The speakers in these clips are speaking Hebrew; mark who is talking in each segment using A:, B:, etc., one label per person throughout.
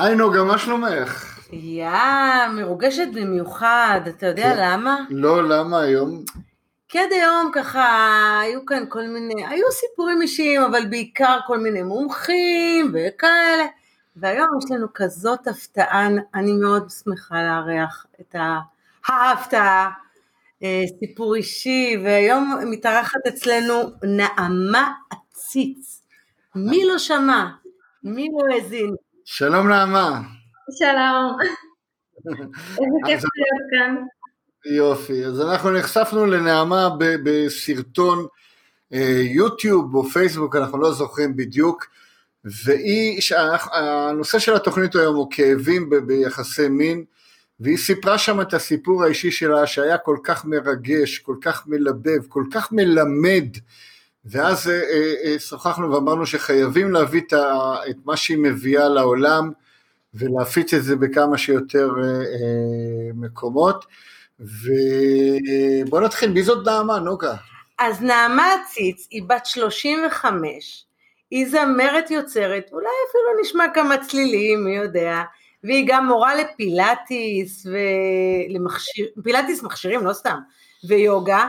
A: היי נוגה, מה שלומך?
B: יא, מרוגשת במיוחד, אתה יודע
A: כן.
B: למה?
A: לא, למה היום?
B: כי עד היום ככה היו כאן כל מיני, היו סיפורים אישיים, אבל בעיקר כל מיני מומחים וכאלה, והיום יש לנו כזאת הפתעה, אני מאוד שמחה לארח את ההפתעה, אה, סיפור אישי, והיום מתארחת אצלנו נעמה עציץ. מי לא שמע? מי לא האזין?
A: שלום נעמה.
C: שלום, איזה כיף להיות כאן.
A: יופי, אז אנחנו נחשפנו לנעמה בסרטון אה, יוטיוב או פייסבוק, אנחנו לא זוכרים בדיוק, והיא, הנושא של התוכנית היום הוא כאבים ביחסי מין, והיא סיפרה שם את הסיפור האישי שלה שהיה כל כך מרגש, כל כך מלבב, כל כך מלמד, ואז אה, אה, אה, שוחחנו ואמרנו שחייבים להביא את, מה שהיא מביאה לעולם ולהפיץ את זה בכמה שיותר מקומות. ובוא נתחיל, מי זאת נעמה, נוגה?
B: אז נעמה עציץ היא בת 35, היא זמרת יוצרת, אולי אפילו נשמע כמה צלילים, מי יודע, והיא גם מורה לפילאטיס, ולמכשיר, פילאטיס מכשירים, לא סתם, ויוגה,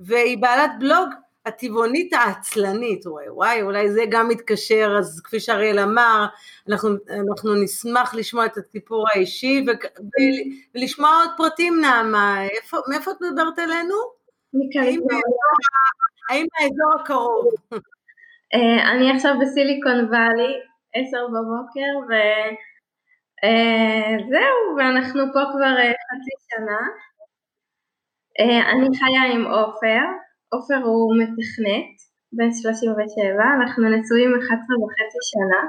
B: והיא בעלת בלוג הטבעונית העצלנית, וואי וואי, אולי זה גם מתקשר, אז כפי שאריאל אמר, אנחנו, אנחנו נשמח לשמוע את הסיפור האישי, ו, ולשמוע עוד פרטים, נעמה, איפה, מאיפה את מדברת אלינו? האם. האם מהאזור הקרוב?
C: אה, אני עכשיו בסיליקון וואלי, עשר בבוקר, וזהו, ואנחנו פה כבר אה, חצי שנה. אה, אני חיה עם עופר, עופר הוא מתכנת, בן 37, אנחנו נשואים 11 וחצי שנה,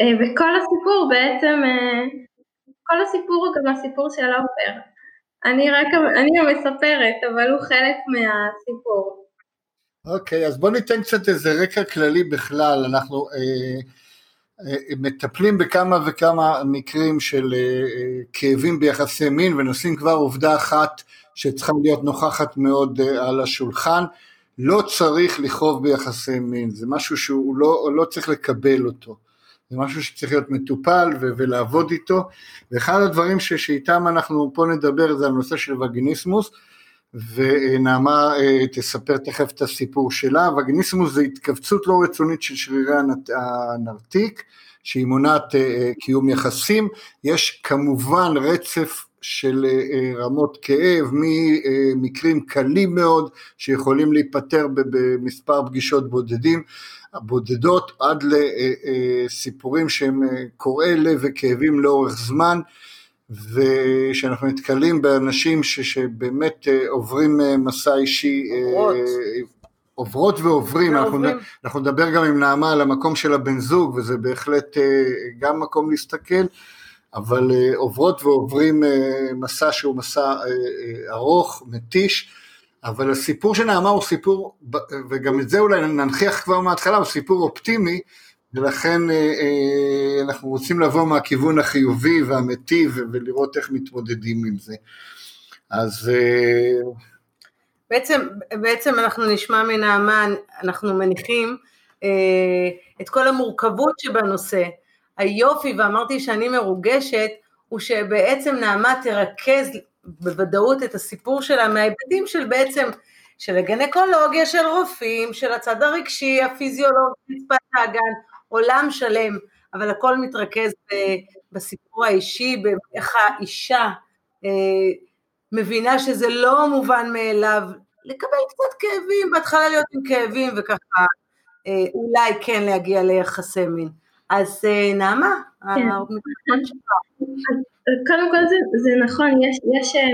C: אה, וכל הסיפור בעצם, אה, כל הסיפור הוא גם הסיפור של עופר. אני רק, אני המספרת, אבל הוא חלק מהסיפור.
A: אוקיי, אז בוא ניתן קצת איזה רקע כללי בכלל, אנחנו אה, מטפלים בכמה וכמה מקרים של כאבים ביחסי מין ונשים כבר עובדה אחת שצריכה להיות נוכחת מאוד אה, על השולחן, לא צריך לכאוב ביחסי מין, זה משהו שהוא לא, לא צריך לקבל אותו, זה משהו שצריך להיות מטופל ו- ולעבוד איתו, ואחד הדברים ש- שאיתם אנחנו פה נדבר זה הנושא של וגיניסמוס, ונעמה אה, תספר תכף את הסיפור שלה. וגיניסמוס זה התכווצות לא רצונית של שרירי הנרתיק, שהיא מונעת אה, קיום יחסים. יש כמובן רצף של אה, אה, רמות כאב, ממקרים קלים מאוד, שיכולים להיפתר במספר פגישות בודדים, בודדות, עד לסיפורים שהם אה, קורעי לב וכאבים לאורך זמן. ושאנחנו נתקלים באנשים ש, שבאמת עוברים מסע אישי,
B: עוברות.
A: עוברות ועוברים, אנחנו, אנחנו נדבר גם עם נעמה על המקום של הבן זוג, וזה בהחלט גם מקום להסתכל, אבל אה, עוברות ועוברים אה, מסע שהוא מסע אה, אה, ארוך, מתיש, אבל הסיפור של נעמה הוא סיפור, וגם את זה אולי ננכיח כבר מההתחלה, הוא סיפור אופטימי, ולכן אה, אה, אנחנו רוצים לבוא מהכיוון החיובי והמיטיב ולראות איך מתמודדים עם זה. אז אה,
B: בעצם, בעצם אנחנו נשמע מנעמה, אנחנו מניחים את כל המורכבות שבנושא. היופי, ואמרתי שאני מרוגשת, הוא שבעצם נעמה תרכז בוודאות את הסיפור שלה מההיבטים של בעצם, של הגנקולוגיה של רופאים, של הצד הרגשי, הפיזיולוגי, רצפת האגן, עולם שלם, אבל הכל מתרכז בסיפור האישי, באיך האישה אה, מבינה שזה לא מובן מאליו, לקבל קצת כאבים, בהתחלה להיות עם כאבים וככה אה, אולי כן להגיע ליחסי מין. אז אה, נעמה,
C: כן. קודם כל זה, זה נכון, יש, יש אה,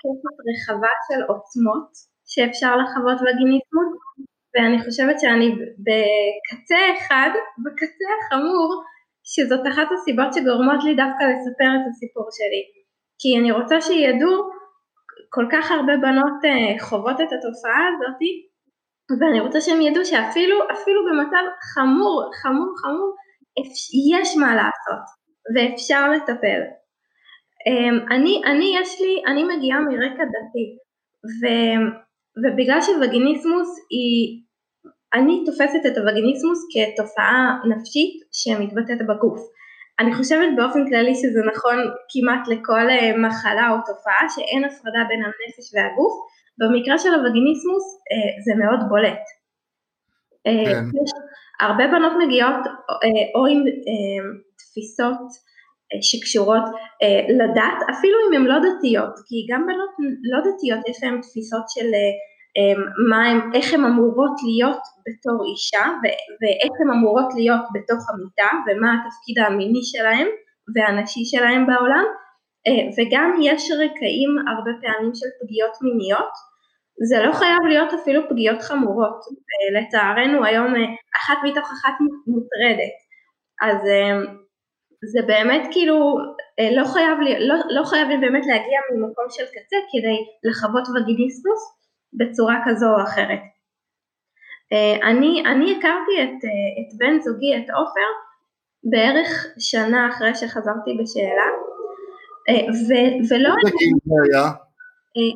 C: קשת רחבה של עוצמות שאפשר לחוות וגיניסמוס, ואני חושבת שאני בקצה אחד, בקצה החמור שזאת אחת הסיבות שגורמות לי דווקא לספר את הסיפור שלי. כי אני רוצה שידעו, כל כך הרבה בנות אה, חוות את התופעה הזאת, ואני רוצה שהם ידעו שאפילו אפילו במצב חמור, חמור, חמור, יש מה לעשות ואפשר לטפל. אמ, אני, אני יש לי, אני מגיעה מרקע דתי ו, ובגלל שווגניסמוס היא, אני תופסת את הווגיניסמוס כתופעה נפשית שמתבטאת בגוף. אני חושבת באופן כללי שזה נכון כמעט לכל אה, מחלה או תופעה שאין הפרדה בין הנפש והגוף, במקרה של הווגיניסמוס אה, זה מאוד בולט. אה, כן. יש הרבה בנות מגיעות או עם תפיסות שקשורות לדת, אפילו אם הן לא דתיות, כי גם בנות לא דתיות יש להן תפיסות של מה הם, איך הן אמורות להיות בתור אישה ואיך הן אמורות להיות בתוך המיטה ומה התפקיד המיני שלהן והנשי שלהן בעולם וגם יש רקעים הרבה פעמים של פגיעות מיניות זה לא חייב להיות אפילו פגיעות חמורות, לצערנו היום אחת מתוך אחת מוטרדת, אז זה באמת כאילו לא חייב, לא, לא חייבים באמת להגיע ממקום של קצה כדי לחוות וגיניסטוס בצורה כזו או אחרת. אני, אני הכרתי את, את בן זוגי, את עופר, בערך שנה אחרי שחזרתי בשאלה, ו, ולא...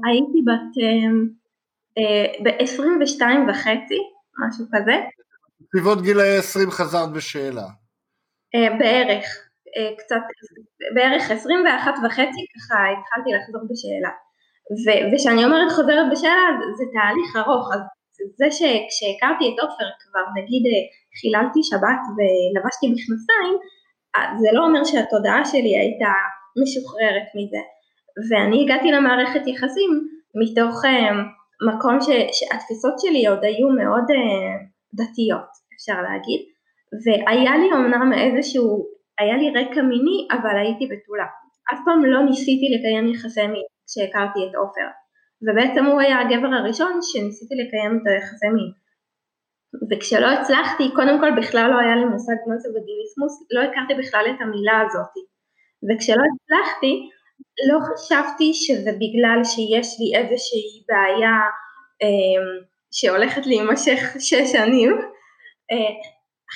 C: הייתי בת ב-22 וחצי, משהו כזה.
A: בסביבות גילאי 20 חזרת בשאלה.
C: בערך, קצת, בערך 21 וחצי ככה התחלתי לחזור בשאלה. וכשאני אומרת חוזרת בשאלה זה תהליך ארוך, אז זה שכשהכרתי את עופר כבר נגיד חיללתי שבת ולבשתי מכנסיים, זה לא אומר שהתודעה שלי הייתה משוחררת מזה. ואני הגעתי למערכת יחסים מתוך מקום ש, שהתפיסות שלי עוד היו מאוד uh, דתיות, אפשר להגיד, והיה לי אמנם איזשהו, היה לי רקע מיני, אבל הייתי בתולה. אף פעם לא ניסיתי לקיים יחסי מין כשהכרתי את עופר, ובעצם הוא היה הגבר הראשון שניסיתי לקיים את היחסי מין. וכשלא הצלחתי, קודם כל בכלל לא היה לי מושג זה וגיניסמוס, לא הכרתי בכלל את המילה הזאת. וכשלא הצלחתי, לא חשבתי שזה בגלל שיש לי איזושהי בעיה אה, שהולכת להימשך שש שנים. אה,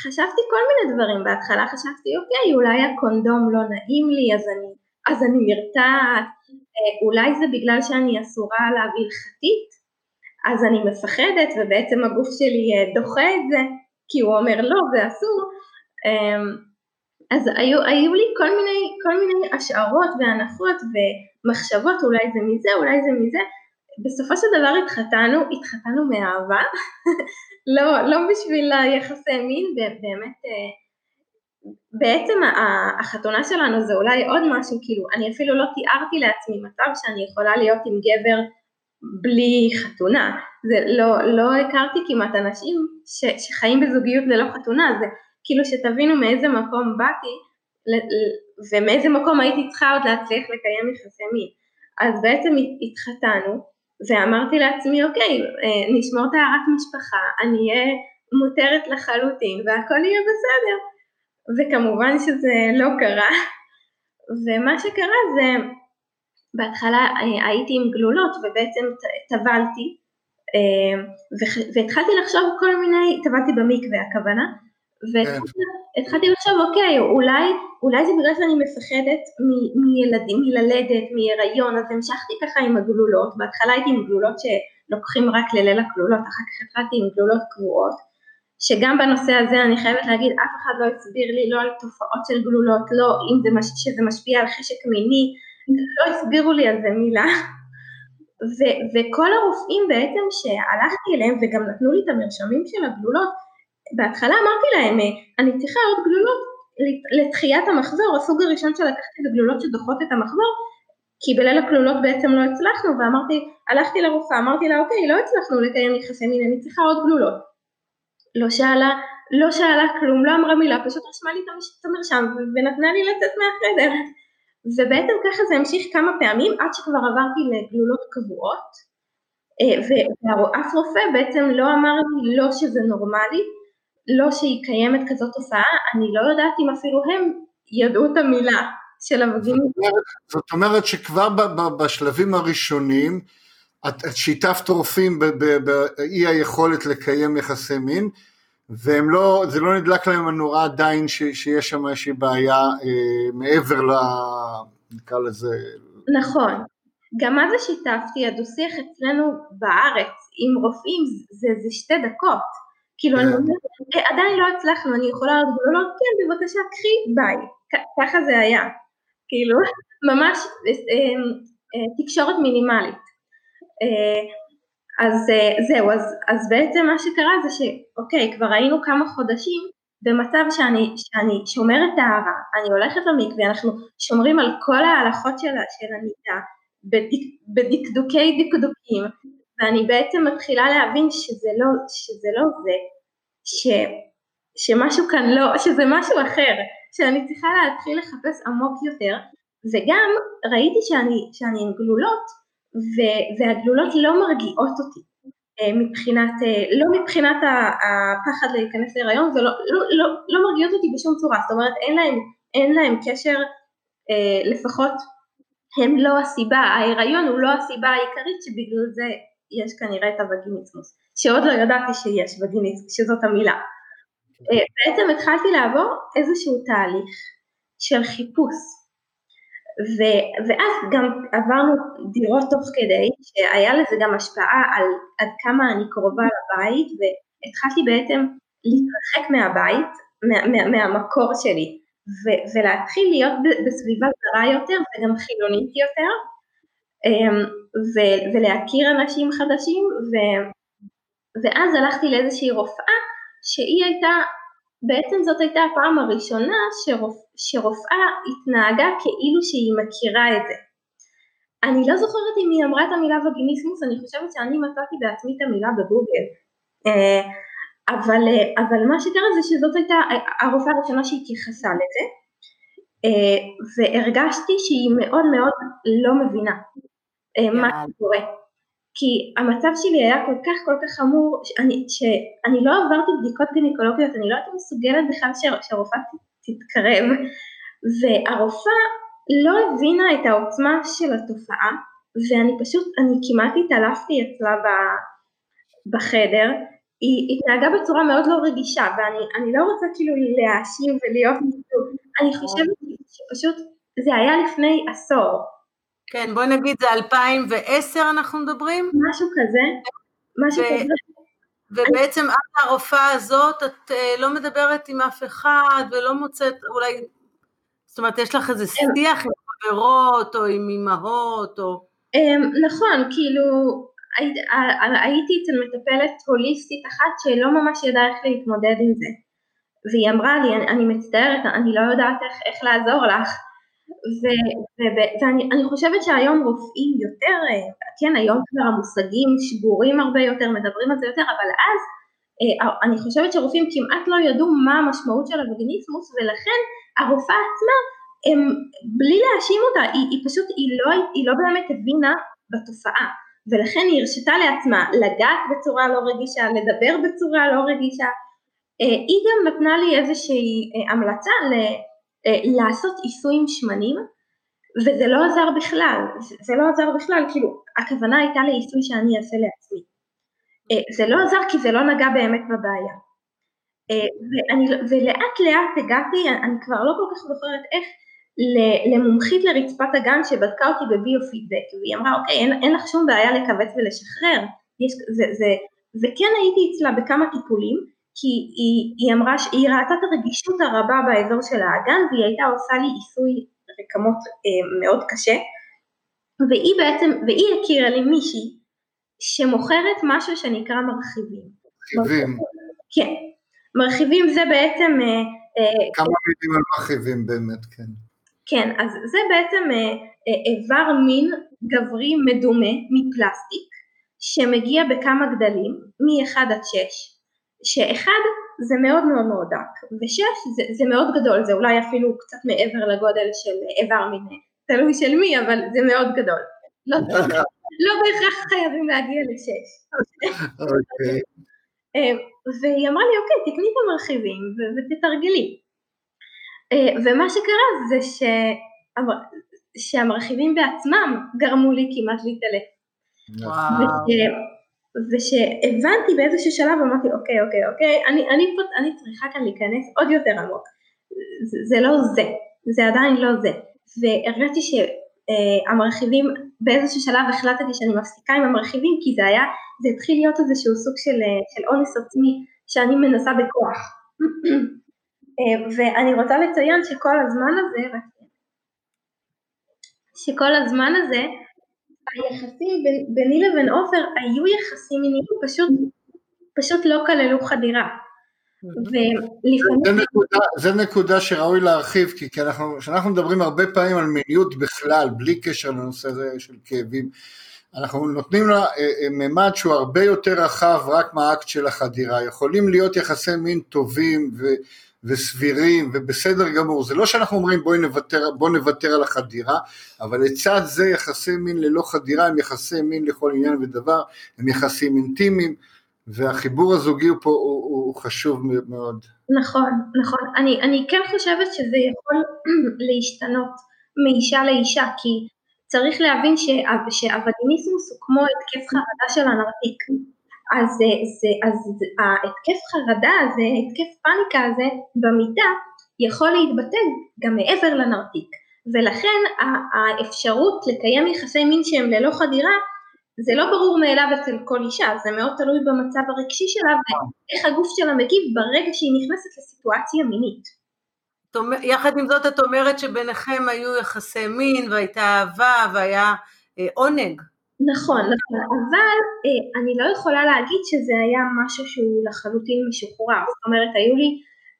C: חשבתי כל מיני דברים, בהתחלה חשבתי אוקיי אולי הקונדום לא נעים לי אז אני, אז אני נרתעת, אה, אולי זה בגלל שאני אסורה עליו הלכתית אז אני מפחדת ובעצם הגוף שלי אה, דוחה את זה כי הוא אומר לא זה אסור אה, אז היו, היו לי כל מיני, כל מיני השערות והנחות ומחשבות, אולי זה מזה, אולי זה מזה. בסופו של דבר התחתנו, התחתנו מאהבה, לא, לא בשביל היחסי מין, באמת, אה, בעצם החתונה שלנו זה אולי עוד משהו, כאילו, אני אפילו לא תיארתי לעצמי מצב שאני יכולה להיות עם גבר בלי חתונה, זה לא, לא הכרתי כמעט אנשים ש, שחיים בזוגיות ללא חתונה, זה כאילו שתבינו מאיזה מקום באתי ומאיזה מקום הייתי צריכה עוד להצליח לקיים יחסי מין. אז בעצם התחתנו ואמרתי לעצמי אוקיי אה, נשמור טהרת משפחה, אני אהיה מותרת לחלוטין והכל יהיה בסדר. וכמובן שזה לא קרה. ומה שקרה זה בהתחלה אה, הייתי עם גלולות ובעצם טבלתי אה, והתחלתי לחשוב כל מיני, טבלתי במקווה הכוונה והתחלתי לחשוב, אוקיי, אולי, אולי זה בגלל שאני מפחדת מ- מילדים, מללדת, מהיריון, אז המשכתי ככה עם הגלולות, בהתחלה הייתי עם גלולות שלוקחים רק לליל הכלולות, אחר כך התחלתי עם גלולות קבועות, שגם בנושא הזה אני חייבת להגיד, אף אחד לא הסביר לי לא על תופעות של גלולות, לא אם זה מש, שזה משפיע על חשק מיני, לא הסבירו לי על זה מילה. ו- וכל הרופאים בעצם שהלכתי אליהם וגם נתנו לי את המרשמים של הגלולות, בהתחלה אמרתי להם, אני צריכה עוד גלולות לתחיית המחזור, הסוג הראשון שלקחתי זה גלולות שדוחות את המחזור, כי בליל הכלולות בעצם לא הצלחנו, ואמרתי, הלכתי לרופאה, אמרתי לה, אוקיי, לא הצלחנו לקיים יחסי מין, אני צריכה עוד גלולות. לא שאלה, לא שאלה כלום, לא אמרה מילה, פשוט רשמה לי את המרשם ונתנה לי לצאת מהחדר. ובעצם ככה זה המשיך כמה פעמים עד שכבר עברתי לגלולות קבועות, אה, ואף רופא בעצם לא אמר לי לא שזה נורמלי, לא שהיא קיימת כזאת תופעה, אני לא יודעת אם אפילו הם ידעו את המילה של הווגיניזם.
A: זאת אומרת, שכבר בשלבים הראשונים את, את שיתפת רופאים באי היכולת לקיים יחסי מין, והם לא, זה לא נדלק להם הנורה עדיין ש, שיש שם איזושהי בעיה אה, מעבר ל... נקרא לזה...
C: נכון. גם אז שיתפתי, הדו-שיח אצלנו בארץ עם רופאים זה, זה שתי דקות. כאילו אני כן. אומרת, אה, עדיין לא הצלחנו, אני יכולה לגלות, כן בבקשה קחי, ביי. ככה זה היה. כאילו, ממש אה, אה, תקשורת מינימלית. אז זהו, אז, אז בעצם מה שקרה זה שאוקיי, כבר היינו כמה חודשים במצב שאני, שאני שומרת טהרה, אני הולכת למקווה, אנחנו שומרים על כל ההלכות של, של הנידה, בדיק, בדקדוקי דקדוקים, ואני בעצם מתחילה להבין שזה לא, שזה לא זה, ש, שמשהו כאן לא, שזה משהו אחר, שאני צריכה להתחיל לחפש עמוק יותר, וגם ראיתי שאני, שאני עם גלולות, ו, והגלולות לא מרגיעות אותי. אה, מבחינת, אה, לא מבחינת הפחד להיכנס להיריון, זה לא, לא, לא, לא מרגיעות אותי בשום צורה, זאת אומרת אין להם, אין להם קשר, אה, לפחות הם לא הסיבה, ההיריון הוא לא הסיבה העיקרית שבגלל זה יש כנראה את הווגיניזמוס, שעוד לא ידעתי שיש וגיניזמוס, שזאת המילה. אה, בעצם התחלתי לעבור איזשהו תהליך של חיפוש, ו, ואז גם עברנו דירות תוך כדי, שהיה לזה גם השפעה על עד כמה אני קרובה לבית, והתחלתי בעצם להתרחק מהבית, מה, מה, מהמקור שלי, ו, ולהתחיל להיות בסביבה זרה יותר וגם חילונית יותר, ו, ולהכיר אנשים חדשים, ו, ואז הלכתי לאיזושהי רופאה שהיא הייתה, בעצם זאת הייתה הפעם הראשונה שרופ, שרופאה התנהגה כאילו שהיא מכירה את זה. אני לא זוכרת אם היא אמרה את המילה וגיניסמוס, אני חושבת שאני מצאתי בעצמי את המילה בגוגל. אה, אבל, אה, אבל מה שקרה זה שזאת הייתה הרופאה הראשונה שהתייחסה לזה, אה, והרגשתי שהיא מאוד מאוד לא מבינה מה קורה. כי המצב שלי היה כל כך כל כך חמור, שאני, שאני לא עברתי בדיקות גינקולוגיות, אני לא הייתי מסוגלת בכלל שהרופאה תתקרב, והרופאה לא הבינה את העוצמה של התופעה, ואני פשוט, אני כמעט התעלפתי אצלה בחדר, היא התנהגה בצורה מאוד לא רגישה, ואני לא רוצה כאילו להאשים ולהיות, אני חושבת שפשוט זה היה לפני עשור,
B: כן, בואי נגיד זה 2010 אנחנו מדברים?
C: משהו כזה, משהו ו- כזה.
B: ובעצם את הרופאה הזאת, את uh, לא מדברת עם אף אחד ולא מוצאת, אולי, זאת אומרת, יש לך איזה שיח עם חברות או עם אימהות או...
C: אמ, נכון, כאילו, הייתי אצל מטפלת הוליסטית אחת שלא ממש ידעה איך להתמודד עם זה. והיא אמרה לי, אני, אני מצטערת, אני לא יודעת איך, איך לעזור לך. ואני חושבת שהיום רופאים יותר, אה, כן היום כבר המושגים שגורים הרבה יותר, מדברים על זה יותר, אבל אז אה, אני חושבת שרופאים כמעט לא ידעו מה המשמעות של הווגיניסמוס ולכן הרופאה עצמה, הם, בלי להאשים אותה, היא, היא פשוט, היא לא, היא לא באמת הבינה בתופעה. ולכן היא הרשתה לעצמה לגעת בצורה לא רגישה, לדבר בצורה לא רגישה, אה, היא גם נתנה לי איזושהי המלצה אה, לעשות עיסוי עם שמנים וזה לא עזר בכלל, זה לא עזר בכלל, כאילו הכוונה הייתה לעיסוי שאני אעשה לעצמי. אה, זה לא עזר כי זה לא נגע באמת בבעיה. אה, ואני, ולאט לאט הגעתי, אני כבר לא כל כך זוכרת איך, למומחית לרצפת הגן שבדקה אותי בביו-פידבק, והיא אמרה אוקיי אין, אין לך שום בעיה לכווץ ולשחרר, יש, זה, זה, וכן הייתי אצלה בכמה טיפולים, כי היא, היא אמרה שהיא ראתה את הרגישות הרבה באזור של האגן והיא הייתה עושה לי עיסוי רקמות אה, מאוד קשה והיא בעצם, והיא הכירה לי מישהי שמוכרת משהו שנקרא מרחיבים.
A: מרחיבים.
C: כן. מרחיבים זה בעצם... אה,
A: אה, כמה מילים על מרחיבים באמת, כן.
C: כן, אז זה בעצם אה, אה, איבר מין גברי מדומה מפלסטיק שמגיע בכמה גדלים, מ-1 עד 6 שאחד זה מאוד מאוד מאוד דק, ושש זה, זה מאוד גדול, זה אולי אפילו קצת מעבר לגודל של איבר מין, תלוי של מי, אבל זה מאוד גדול. לא, לא בהכרח חייבים להגיע לשש.
A: אוקיי.
C: אה, והיא אמרה לי, אוקיי, תקני את המרחיבים ותתרגלי. אה, ומה שקרה זה ש... שהמרחיבים בעצמם גרמו לי כמעט להתעלף. ושהבנתי באיזשהו שלב אמרתי אוקיי אוקיי אוקיי אני, אני, אני צריכה כאן להיכנס עוד יותר עמוק. זה, זה לא זה זה עדיין לא זה. והרגשתי שהמרחיבים באיזשהו שלב החלטתי שאני מפסיקה עם המרחיבים כי זה היה זה התחיל להיות איזשהו סוג של, של אונס עצמי שאני מנסה בכוח. ואני רוצה לציין שכל הזמן הזה שכל הזמן הזה היחסים בין, ביני לבין עופר היו יחסים מיניים, פשוט, פשוט לא כללו חדירה.
A: ולפעמים... זה, נקודה, זה נקודה שראוי להרחיב, כי כשאנחנו מדברים הרבה פעמים על מיניות בכלל, בלי קשר לנושא הזה של כאבים, אנחנו נותנים לה אה, אה, ממד שהוא הרבה יותר רחב רק מהאקט של החדירה, יכולים להיות יחסי מין טובים ו... וסבירים ובסדר גמור, זה לא שאנחנו אומרים בואי נוותר, בוא נוותר על החדירה, אבל לצד זה יחסי מין ללא חדירה הם יחסי מין לכל עניין ודבר, הם יחסים אינטימיים, והחיבור הזוגי פה הוא, הוא חשוב מאוד.
C: נכון, נכון, אני, אני כן חושבת שזה יכול להשתנות מאישה לאישה, כי צריך להבין שהווגיניסמוס הוא כמו התקף חרדה של הנרתיק. אז, זה, אז ההתקף חרדה הזה, התקף פאניקה הזה במיטה יכול להתבטא גם מעבר לנרתיק ולכן האפשרות לקיים יחסי מין שהם ללא חדירה זה לא ברור מאליו אצל כל אישה, זה מאוד תלוי במצב הרגשי שלה ואיך הגוף שלה מגיב ברגע שהיא נכנסת לסיטואציה מינית.
B: יחד עם זאת את אומרת שביניכם היו יחסי מין והייתה אהבה והיה אה, עונג.
C: נכון, נכון, אבל אה, אני לא יכולה להגיד שזה היה משהו שהוא לחלוטין משוחרר, זאת אומרת היו לי,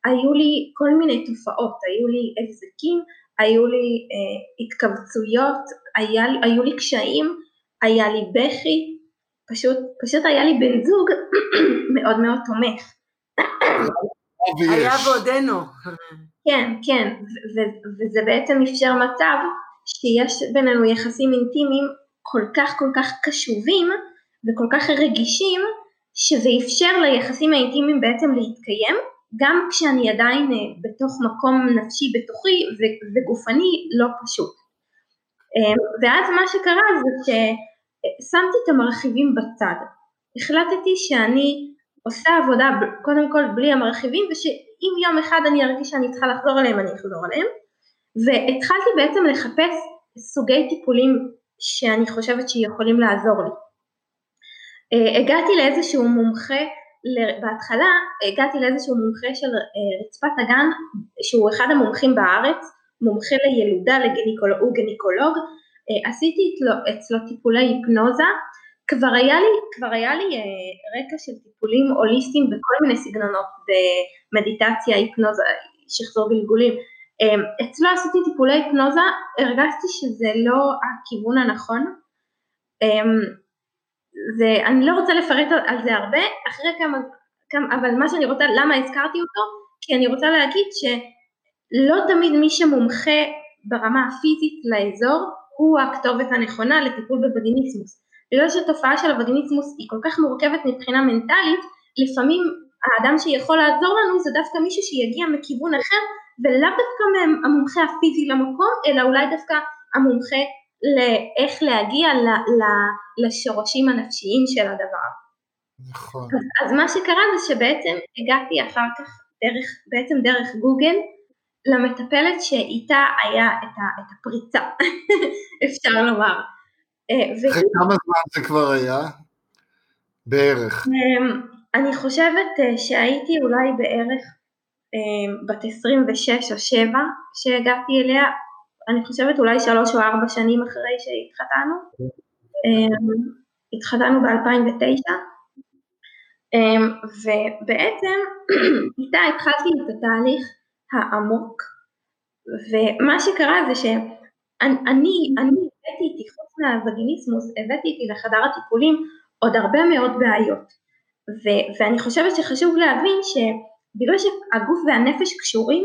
C: היו לי כל מיני תופעות, היו לי הבזקים, היו לי אה, התכווצויות, היה, היו לי קשיים, היה לי בכי, פשוט, פשוט היה לי בן זוג מאוד מאוד תומך.
B: היה ועודנו.
C: כן, כן, וזה בעצם אפשר מצב שיש בינינו יחסים אינטימיים כל כך כל כך קשובים וכל כך רגישים שזה אפשר ליחסים האינטימיים בעצם להתקיים גם כשאני עדיין אה, בתוך מקום נפשי בתוכי וגופני לא פשוט. אה, ואז מה שקרה זה ששמתי את המרחיבים בצד. החלטתי שאני עושה עבודה קודם כל בלי המרחיבים ושאם יום אחד אני ארגיש שאני צריכה לחזור אליהם אני אחזור אליהם והתחלתי בעצם לחפש סוגי טיפולים שאני חושבת שיכולים לעזור לי. אה, הגעתי לאיזשהו מומחה, בהתחלה הגעתי לאיזשהו מומחה של אה, רצפת הגן שהוא אחד המומחים בארץ, מומחה לילודה, לגינקולוג, הוא גינקולוג, אה, עשיתי אצלו, אצלו טיפולי היפנוזה, כבר היה לי, כבר היה לי רקע של טיפולים הוליסטיים בכל מיני סגנונות, במדיטציה, היפנוזה, שחזור גלגולים, אצלו עשיתי טיפולי היפנוזה, הרגשתי שזה לא הכיוון הנכון. אמ, זה, אני לא רוצה לפרט על זה הרבה, אחרי כמה, כמה, אבל מה שאני רוצה, למה הזכרתי אותו? כי אני רוצה להגיד שלא תמיד מי שמומחה ברמה הפיזית לאזור הוא הכתובת הנכונה לטיפול בווגיניסמוס. בגלל שהתופעה של הווגיניסמוס היא כל כך מורכבת מבחינה מנטלית, לפעמים האדם שיכול לעזור לנו זה דווקא מישהו שיגיע מכיוון אחר ולאו דווקא המומחה הפיזי למקום, אלא אולי דווקא המומחה לאיך להגיע ל, ל, לשורשים הנפשיים של הדבר.
A: נכון.
C: אז, אז מה שקרה זה שבעצם הגעתי אחר כך דרך, בעצם דרך גוגל למטפלת שאיתה היה את, ה, את הפריצה, אפשר לומר.
A: אה, אחרי כמה זמן זה כבר היה? בערך.
C: אמ, אני חושבת אה, שהייתי אולי בערך בת 26 או 7 שהגעתי אליה, אני חושבת אולי שלוש או ארבע שנים אחרי שהתחתנו, אמ, התחתנו ב-2009 אמ, ובעצם איתה התחלתי את התהליך העמוק ומה שקרה זה שאני אני הבאתי איתי חוץ מהווגיניסמוס הבאתי איתי לחדר הטיפולים עוד הרבה מאוד בעיות. ו- ואני חושבת שחשוב להבין ש... בגלל שהגוף והנפש קשורים,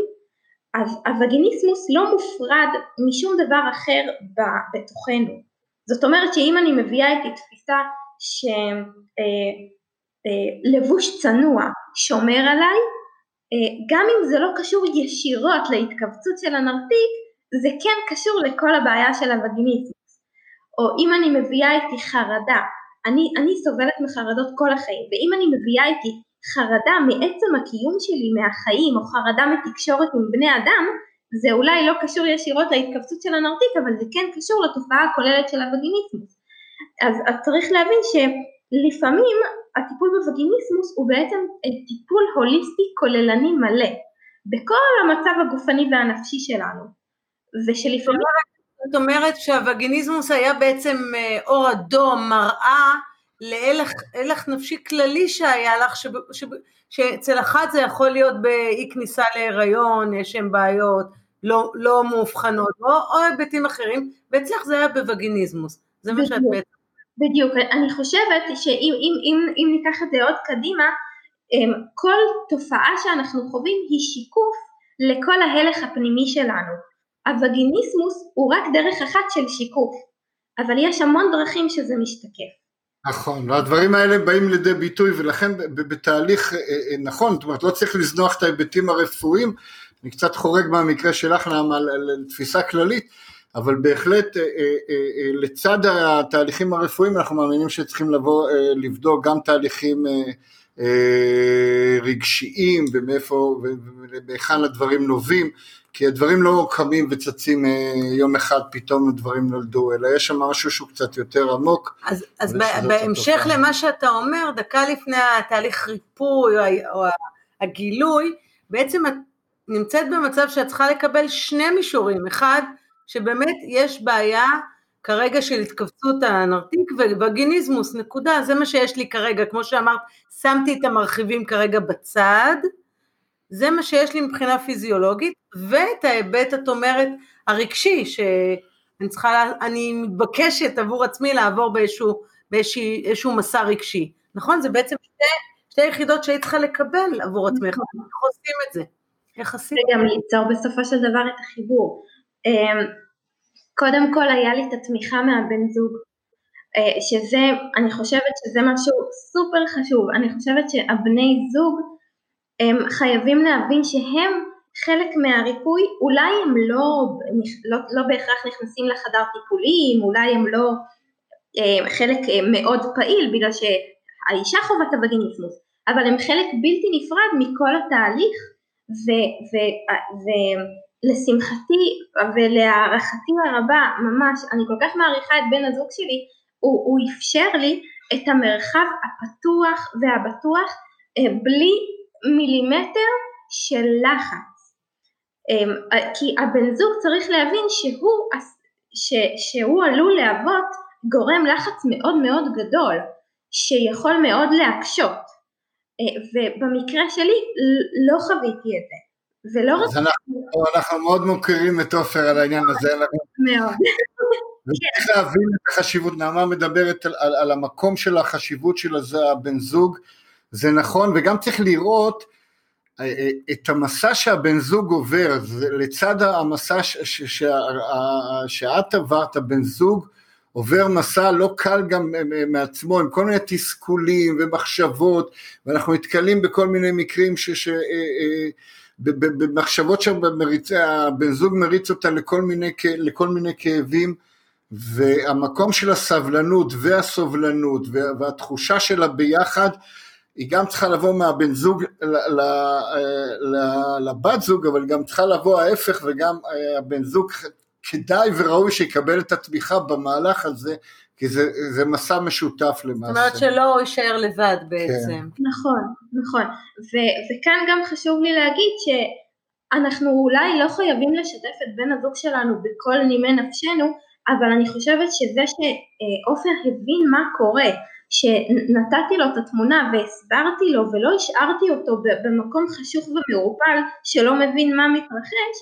C: אז הווגיניסמוס לא מופרד משום דבר אחר בתוכנו. זאת אומרת שאם אני מביאה איתי תפיסה ש... אה, לבוש צנוע שומר עליי, גם אם זה לא קשור ישירות להתכווצות של הנרתיק, זה כן קשור לכל הבעיה של הווגיניטיס. או אם אני מביאה איתי חרדה, אני, אני סובלת מחרדות כל החיים, ואם אני מביאה איתי חרדה מעצם הקיום שלי מהחיים, או חרדה מתקשורת עם בני אדם, זה אולי לא קשור ישירות להתכווצות של הנרתיק, אבל זה כן קשור לתופעה הכוללת של הווגיניסמוס. אז, אז צריך להבין שלפעמים הטיפול בווגיניסמוס הוא בעצם טיפול הוליסטי כוללני מלא, בכל המצב הגופני והנפשי שלנו. ושלפעמים...
B: זאת אומרת שהווגיניזמוס היה בעצם אה, אור אדום, מראה להלך נפשי כללי שהיה לך, שאצל אחת זה יכול להיות באי כניסה להיריון, יש שם בעיות לא, לא מאובחנות, או, או היבטים אחרים, ואצלך זה היה בווגיניזמוס, זה מה שאת בעצם...
C: בדיוק, אני חושבת שאם אם, אם, אם ניקח את זה עוד קדימה, אמ, כל תופעה שאנחנו חווים היא שיקוף לכל ההלך הפנימי שלנו. הווגיניסמוס הוא רק דרך אחת של שיקוף, אבל יש המון דרכים שזה משתקף.
A: נכון, והדברים האלה באים לידי ביטוי ולכן בתהליך אה, אה, נכון, זאת אומרת לא צריך לזנוח את ההיבטים הרפואיים, אני קצת חורג מהמקרה שלך נעמה לתפיסה כללית, אבל בהחלט אה, לצד התהליכים הרפואיים אנחנו מאמינים שצריכים לבוא לבדוק גם תהליכים רגשיים ומאיפה ומהיכן הדברים נובעים כי הדברים לא קמים וצצים אה, יום אחד פתאום הדברים נולדו, אלא יש שם משהו שהוא קצת יותר עמוק.
B: אז, אז בהמשך למה שאתה אומר, דקה לפני התהליך ריפוי או הגילוי, בעצם את נמצאת במצב שאת צריכה לקבל שני מישורים, אחד שבאמת יש בעיה כרגע של התכווצות הנרתיק וווגיניזמוס, נקודה, זה מה שיש לי כרגע, כמו שאמרת, שמתי את המרחיבים כרגע בצד, זה מה שיש לי מבחינה פיזיולוגית, ואת ההיבט, את אומרת, הרגשי, שאני צריכה, אני מתבקשת עבור עצמי לעבור באיזשהו, באיזשהו מסע רגשי, נכון? זה בעצם שתי, שתי יחידות שהיית צריכה לקבל עבור עצמך, נכון. איך עושים את זה? איך?
C: זה גם ליצור בסופו של דבר את החיבור. אמ, קודם כל היה לי את התמיכה מהבן זוג, אה, שזה, אני חושבת שזה משהו סופר חשוב, אני חושבת שהבני זוג הם חייבים להבין שהם חלק מהריפוי, אולי הם לא, לא, לא בהכרח נכנסים לחדר טיפולים, אולי הם לא אה, חלק אה, מאוד פעיל בגלל שהאישה חווה את הווגיניזמוס, אבל הם חלק בלתי נפרד מכל התהליך ולשמחתי ולהערכתי הרבה ממש, אני כל כך מעריכה את בן הזוג שלי, הוא, הוא אפשר לי את המרחב הפתוח והבטוח אה, בלי מילימטר של לחץ. אמ, כי הבן זוג צריך להבין שהוא, ש, שהוא עלול להוות גורם לחץ מאוד מאוד גדול, שיכול מאוד להקשות. אה, ובמקרה שלי לא חוויתי את זה. ולא
A: רק... אנחנו, אנחנו מאוד מוכרים את עופר על העניין הזה.
C: מאוד.
A: וצריך להבין את החשיבות, נעמה מדברת על, על, על המקום של החשיבות של הבן זוג, זה נכון, וגם צריך לראות את המסע שהבן זוג עובר, לצד המסע שאת עברת, הבן זוג עובר מסע לא קל גם אה, מעצמו, עם כל מיני תסכולים ומחשבות, ואנחנו נתקלים בכל מיני מקרים ש... ש במחשבות שהבן זוג מריץ אותה לכל מיני, לכל מיני כאבים, והמקום של הסבלנות והסובלנות והתחושה של הביחד, היא גם צריכה לבוא מהבן זוג לבת זוג, אבל גם צריכה לבוא ההפך, וגם אה, הבן זוג כדאי וראוי שיקבל את התמיכה במהלך הזה, כי זה, זה מסע משותף למעשה. זאת
B: אומרת שלא יישאר לבד בעצם.
C: כן. נכון, נכון. ו, וכאן גם חשוב לי להגיד שאנחנו אולי לא חייבים לשתף את בן הזוג שלנו בכל נימי נפשנו, אבל אני חושבת שזה שעופר הבין מה קורה, שנתתי לו את התמונה והסברתי לו ולא השארתי אותו במקום חשוך ומעורפל שלא מבין מה מתרחש,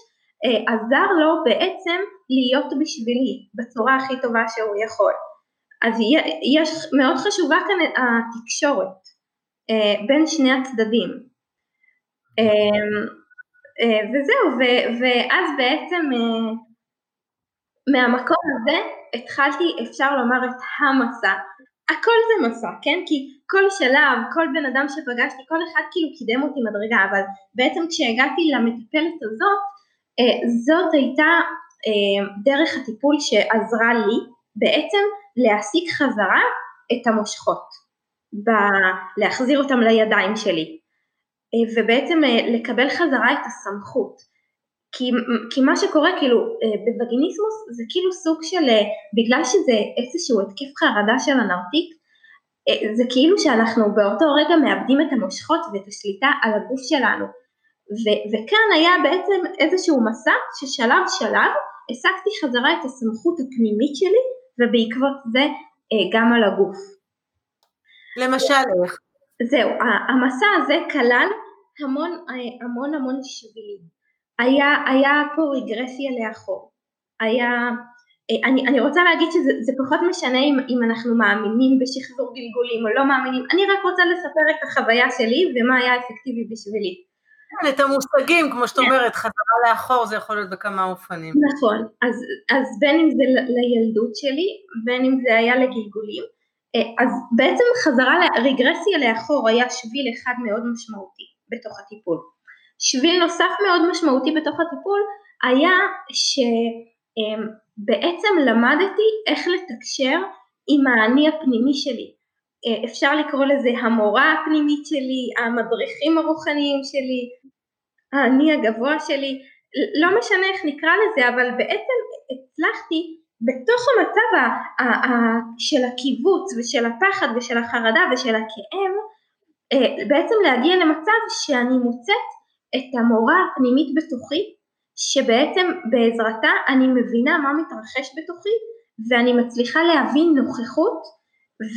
C: אה, עזר לו בעצם להיות בשבילי בצורה הכי טובה שהוא יכול. אז יש, מאוד חשובה כאן התקשורת אה, בין שני הצדדים. אה, וזהו, ואז בעצם מהמקום הזה התחלתי, אפשר לומר, את המסע הכל זה מסע, כן? כי כל שלב, כל בן אדם שפגשתי, כל אחד כאילו קידם אותי מדרגה, אבל בעצם כשהגעתי למטפלת הזאת, אה, זאת הייתה אה, דרך הטיפול שעזרה לי בעצם להשיג חזרה את המושכות, ב- להחזיר אותם לידיים שלי, אה, ובעצם לקבל חזרה את הסמכות. כי, כי מה שקורה כאילו בווגיניסמוס זה כאילו סוג של, בגלל שזה איזשהו התקף חרדה של הנרתיק, זה כאילו שאנחנו באותו רגע מאבדים את המושכות ואת השליטה על הגוף שלנו. ו- וכאן היה בעצם איזשהו מסע ששלב שלב השגתי חזרה את הסמכות הפנימית שלי ובעקבות זה אה, גם על הגוף.
B: למשל איך?
C: זהו, המסע הזה כלל המון אה, המון המון שבילים. היה, היה פה רגרסיה לאחור. היה, אה, אני, אני רוצה להגיד שזה פחות משנה אם, אם אנחנו מאמינים בשחזור גלגולים או לא מאמינים, אני רק רוצה לספר את החוויה שלי ומה היה אפקטיבי בשבילי.
B: כן, את המושגים, כמו שאת אומרת, חזרה לאחור זה יכול להיות בכמה אופנים.
C: נכון, אז, אז בין אם זה לילדות שלי, בין אם זה היה לגלגולים, אה, אז בעצם חזרה, רגרסיה לאחור היה שביל אחד מאוד משמעותי בתוך הטיפול. שביל נוסף מאוד משמעותי בתוך הטיפול היה שבעצם למדתי איך לתקשר עם האני הפנימי שלי. אה, אפשר לקרוא לזה המורה הפנימית שלי, המדריכים הרוחניים שלי, האני הגבוה שלי, לא משנה איך נקרא לזה, אבל בעצם הצלחתי בתוך המצב ה- ה- ה- של הקיבוץ ושל הפחד ושל החרדה ושל הכאב, אה, בעצם להגיע למצב שאני מוצאת את המורה הפנימית בתוכי, שבעצם בעזרתה אני מבינה מה מתרחש בתוכי ואני מצליחה להבין נוכחות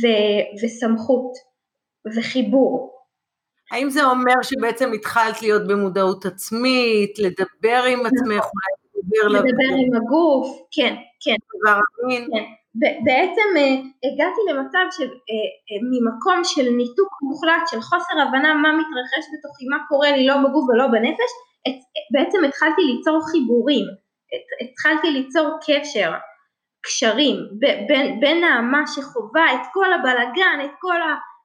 C: ו- וסמכות וחיבור.
B: האם זה אומר שבעצם התחלת להיות במודעות עצמית, לדבר עם עצמך, נכון.
C: אולי לדבר? לדבר עם הגוף, כן, כן.
B: דבר אמין.
C: כן. בעצם uh, הגעתי למצב שממקום uh, uh, של ניתוק מוחלט, של חוסר הבנה מה מתרחש בתוכי, מה קורה לי לא בגוף ולא בנפש, בעצם התחלתי ליצור חיבורים, התחלתי ליצור קשר, קשרים בין, בין נעמה שחווה את כל הבלגן, את כל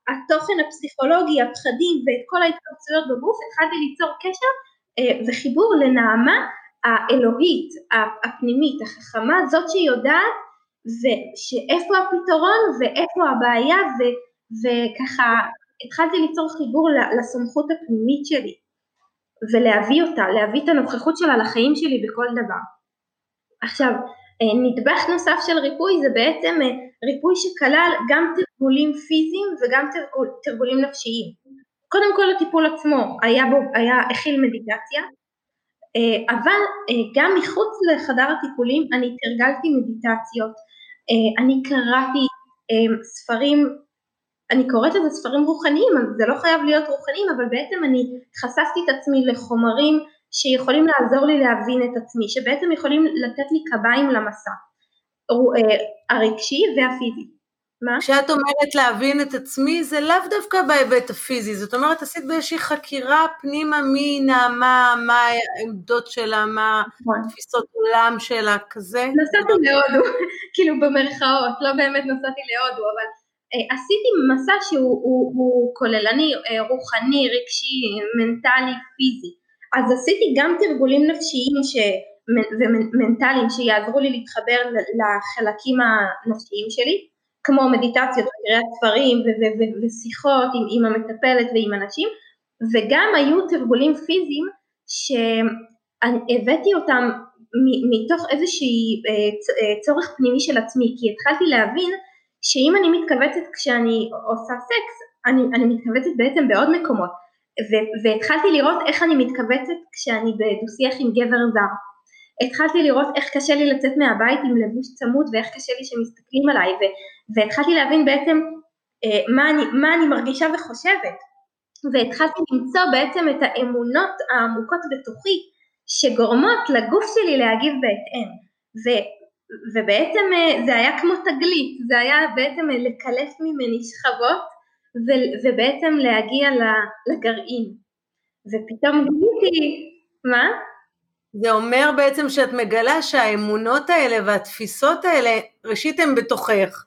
C: התוכן הפסיכולוגי, הפחדים ואת כל ההתפרצויות בגוף, התחלתי ליצור קשר אה, וחיבור לנעמה האלוהית, הפנימית, החכמה, זאת שיודעת שאיפה הפתרון ואיפה הבעיה ו, וככה התחלתי ליצור חיבור לסמכות הפנימית שלי ולהביא אותה, להביא את הנוכחות שלה לחיים שלי בכל דבר. עכשיו, אה, נדבך נוסף של ריפוי זה בעצם אה, ריפוי שכלל גם תרגולים פיזיים וגם תרגול, תרגולים נפשיים. קודם כל הטיפול עצמו היה בו, היה הכיל מדיטציה, אה, אבל גם מחוץ לחדר הטיפולים אני תרגלתי מדיטציות, אני קראתי ספרים, אני קוראת לזה ספרים רוחניים, זה לא חייב להיות רוחניים, אבל בעצם אני חשפתי את עצמי לחומרים שיכולים לעזור לי להבין את עצמי, שבעצם יכולים לתת לי קביים למסע, אה, הרגשי והפיזי.
B: מה? כשאת אומרת להבין את עצמי, זה לאו דווקא בהיבט הפיזי, זאת אומרת, עשית באיזושהי חקירה פנימה מי נעמה, מה העמדות שלה, מה נכון. תפיסות עולם שלה, כזה?
C: נסעתי להודו, כאילו במרכאות, לא באמת נסעתי להודו, אבל אה, עשיתי מסע שהוא הוא, הוא כוללני, אה, רוחני, רגשי, מנטלי, פיזי. אז עשיתי גם תרגולים נפשיים ש... ומנטליים שיעזרו לי להתחבר לחלקים הנפשיים שלי, כמו מדיטציות וקריאת ספרים ושיחות עם, עם המטפלת ועם אנשים, וגם היו תרגולים פיזיים שהבאתי אותם מתוך איזושהי אה, אה, צורך פנימי של עצמי, כי התחלתי להבין שאם אני מתכווצת כשאני עושה סקס, אני, אני מתכווצת בעצם בעוד מקומות, והתחלתי לראות איך אני מתכווצת כשאני בדו-שיח עם גבר זר. התחלתי לראות איך קשה לי לצאת מהבית עם לבוש צמוד ואיך קשה לי שמסתכלים עליי ו- והתחלתי להבין בעצם אה, מה, אני, מה אני מרגישה וחושבת והתחלתי למצוא בעצם את האמונות העמוקות בתוכי שגורמות לגוף שלי להגיב בהתאם ו- ובעצם אה, זה היה כמו תגלית, זה היה בעצם לקלף ממני שכבות ו- ובעצם להגיע לגרעין. ופתאום גיליתי, מה?
B: זה אומר בעצם שאת מגלה שהאמונות האלה והתפיסות האלה, ראשית הן בתוכך,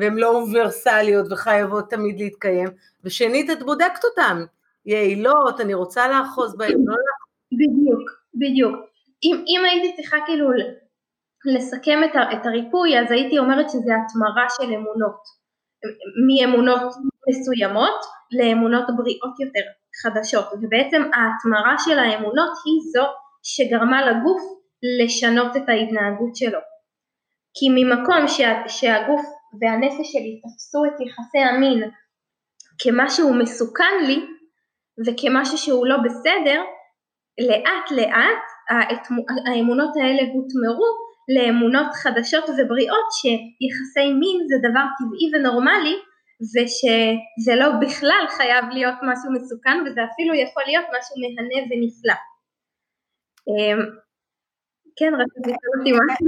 B: והן לא אוניברסליות וחייבות תמיד להתקיים, ושנית את בודקת אותן, יעילות, אני רוצה לאחוז בהן, לא
C: בדיוק, בדיוק. אם, אם הייתי צריכה כאילו לסכם את, את הריפוי, אז הייתי אומרת שזה התמרה של אמונות, מאמונות מסוימות לאמונות בריאות יותר חדשות, ובעצם ההתמרה של האמונות היא זו שגרמה לגוף לשנות את ההתנהגות שלו. כי ממקום שה, שהגוף והנפש שלי תפסו את יחסי המין כמשהו מסוכן לי וכמשהו שהוא לא בסדר, לאט לאט האמונות האלה הותמרו לאמונות חדשות ובריאות שיחסי מין זה דבר טבעי ונורמלי ושזה לא בכלל חייב להיות משהו מסוכן וזה אפילו יכול להיות משהו מהנה ונפלא. אמ, כן, רציתי לשאול אותי משהו.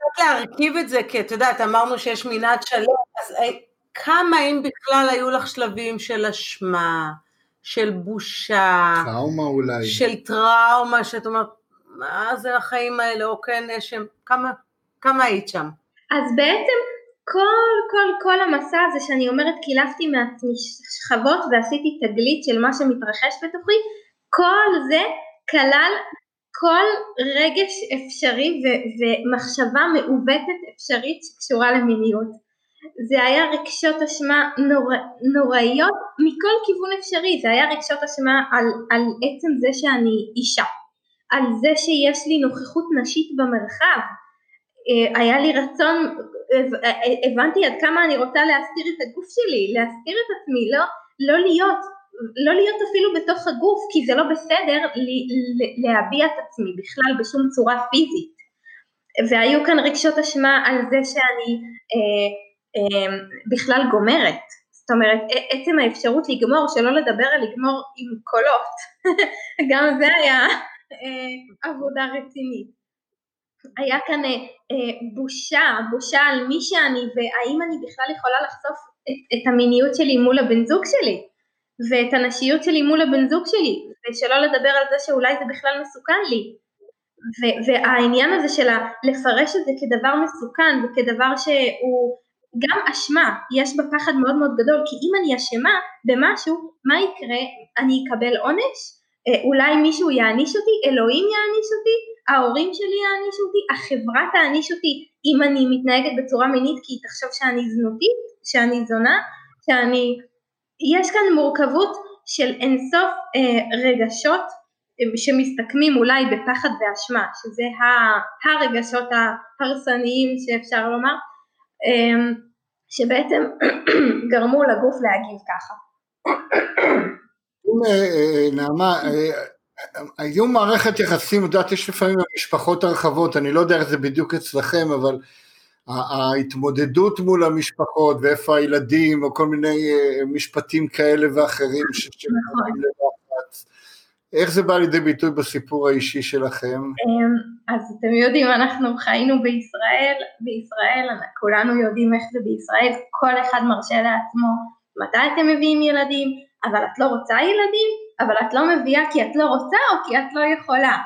B: קצת להרכיב את זה, כי את יודעת, אמרנו שיש מנעד שלם, אז אה, כמה אם בכלל היו לך שלבים של אשמה, של בושה,
A: טראומה אולי,
B: של טראומה, שאת אומרת, מה זה החיים האלה, או כן נשם, כמה, כמה היית שם?
C: אז בעצם כל כל כל המסע הזה שאני אומרת קילפתי מעצמי שכבות ועשיתי תגלית של מה שמתרחש בתוכי, כל זה כלל כל רגש אפשרי ו- ומחשבה מעוותת אפשרית שקשורה למיניות. זה היה רגשות אשמה נורא, נוראיות מכל כיוון אפשרי, זה היה רגשות אשמה על, על עצם זה שאני אישה, על זה שיש לי נוכחות נשית במרחב, אה, היה לי רצון, הבנתי עד כמה אני רוצה להסתיר את הגוף שלי, להסתיר את עצמי, לא, לא להיות לא להיות אפילו בתוך הגוף, כי זה לא בסדר להביע את עצמי בכלל בשום צורה פיזית. והיו כאן רגשות אשמה על זה שאני אה, אה, בכלל גומרת. זאת אומרת, עצם האפשרות לגמור, שלא לדבר על לגמור עם קולות, גם זה היה אה, עבודה רצינית. היה כאן אה, אה, בושה, בושה על מי שאני והאם אני בכלל יכולה לחשוף את, את המיניות שלי מול הבן זוג שלי. ואת הנשיות שלי מול הבן זוג שלי, ושלא לדבר על זה שאולי זה בכלל מסוכן לי. ו- והעניין הזה של לפרש את זה כדבר מסוכן וכדבר שהוא גם אשמה, יש בה פחד מאוד מאוד גדול, כי אם אני אשמה במשהו, מה יקרה? אני אקבל עונש? אה, אולי מישהו יעניש אותי? אלוהים יעניש אותי? ההורים שלי יענישו אותי? החברה תעניש אותי אם אני מתנהגת בצורה מינית כי היא תחשוב שאני זנותית? שאני זונה? שאני יש כאן מורכבות של אינסוף אה, רגשות אה, שמסתכמים אולי בפחד ואשמה, שזה הרגשות ההרסניים שאפשר לומר, אה, שבעצם גרמו לגוף להגיב ככה.
A: אה, נעמה, היום מערכת יחסים, את יודעת, יש לפעמים משפחות הרחבות, אני לא יודע איך זה בדיוק אצלכם, אבל ההתמודדות מול המשפחות ואיפה הילדים או כל מיני אה, משפטים כאלה ואחרים
C: נכון.
A: איך זה בא לידי ביטוי בסיפור האישי שלכם?
C: אמ, אז אתם יודעים, אנחנו חיינו בישראל, בישראל, כולנו יודעים איך זה בישראל, כל אחד מרשה לעצמו מתי אתם מביאים ילדים, אבל את לא רוצה ילדים, אבל את לא מביאה כי את לא רוצה או כי את לא יכולה.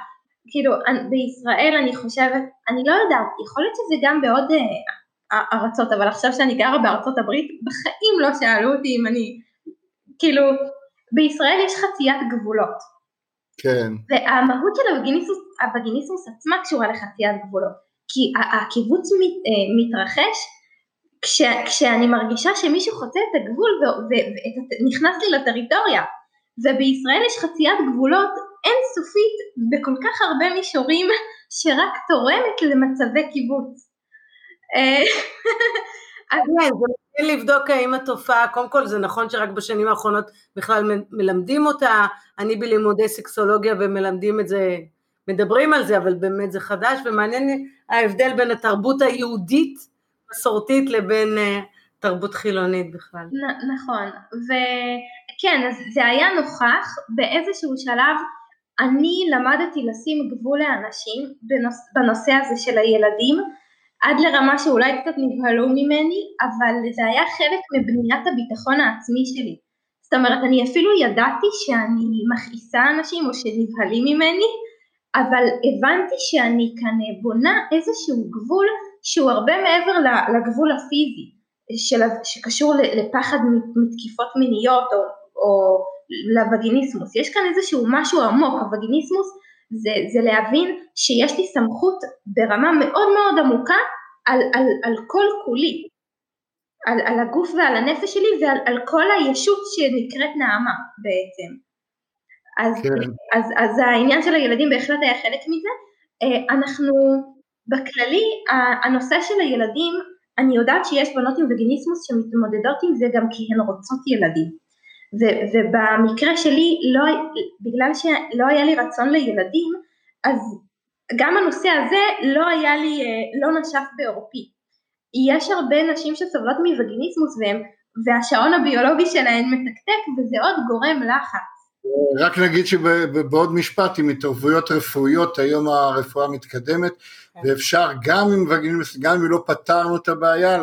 C: כאילו, בישראל אני חושבת, אני לא יודעת, יכול להיות שזה גם בעוד אה, ארצות, אבל עכשיו שאני גרה בארצות הברית, בחיים לא שאלו אותי אם אני, כאילו, בישראל יש חציית גבולות.
A: כן.
C: והמהות של הווגיניסוס, הווגיניסוס עצמה קשורה לחציית גבולות, כי הקיבוץ מת, אה, מתרחש כש, כשאני מרגישה שמישהו חוצה את הגבול ונכנס לי לטריטוריה, ובישראל יש חציית גבולות אינסופית בכל כך הרבה מישורים שרק תורמת למצבי קיבוץ.
B: אה, מעניין לבדוק האם התופעה, קודם כל זה נכון שרק בשנים האחרונות בכלל מלמדים אותה, אני בלימודי סקסולוגיה ומלמדים את זה, מדברים על זה, אבל באמת זה חדש ומעניין ההבדל בין התרבות היהודית מסורתית לבין uh, תרבות חילונית בכלל.
C: נכון, וכן, אז זה היה נוכח באיזשהו שלב אני למדתי לשים גבול לאנשים בנוס, בנושא הזה של הילדים, עד לרמה שאולי קצת נבהלו ממני, אבל זה היה חלק מבניית הביטחון העצמי שלי. זאת אומרת, אני אפילו ידעתי שאני מכעיסה אנשים או שנבהלים ממני, אבל הבנתי שאני כאן בונה איזשהו גבול שהוא הרבה מעבר לגבול הפיזי. של, שקשור לפחד מתקיפות מיניות או, או לווגיניסמוס, יש כאן איזשהו משהו עמוק, הווגיניסמוס זה, זה להבין שיש לי סמכות ברמה מאוד מאוד עמוקה על, על, על כל כולי, על, על הגוף ועל הנפש שלי ועל על כל הישות שנקראת נעמה בעצם. אז, כן. אז, אז העניין של הילדים בהחלט היה חלק מזה. אה, אנחנו בכללי, הנושא של הילדים, אני יודעת שיש בנות עם וגיניסמוס שמתמודדות עם זה גם כי הן רוצות ילדים. ו, ובמקרה שלי, לא, בגלל שלא היה לי רצון לילדים, אז גם הנושא הזה לא היה לי, אה, לא נשף בעורפי. יש הרבה נשים שסובלות מווגיניסמוס והם, והשעון הביולוגי שלהן מתקתק וזה עוד גורם לחץ.
A: רק נגיד שבעוד משפט עם התערבויות רפואיות היום הרפואה מתקדמת כן. ואפשר גם וגינוס, גם אם לא פתרנו את הבעיה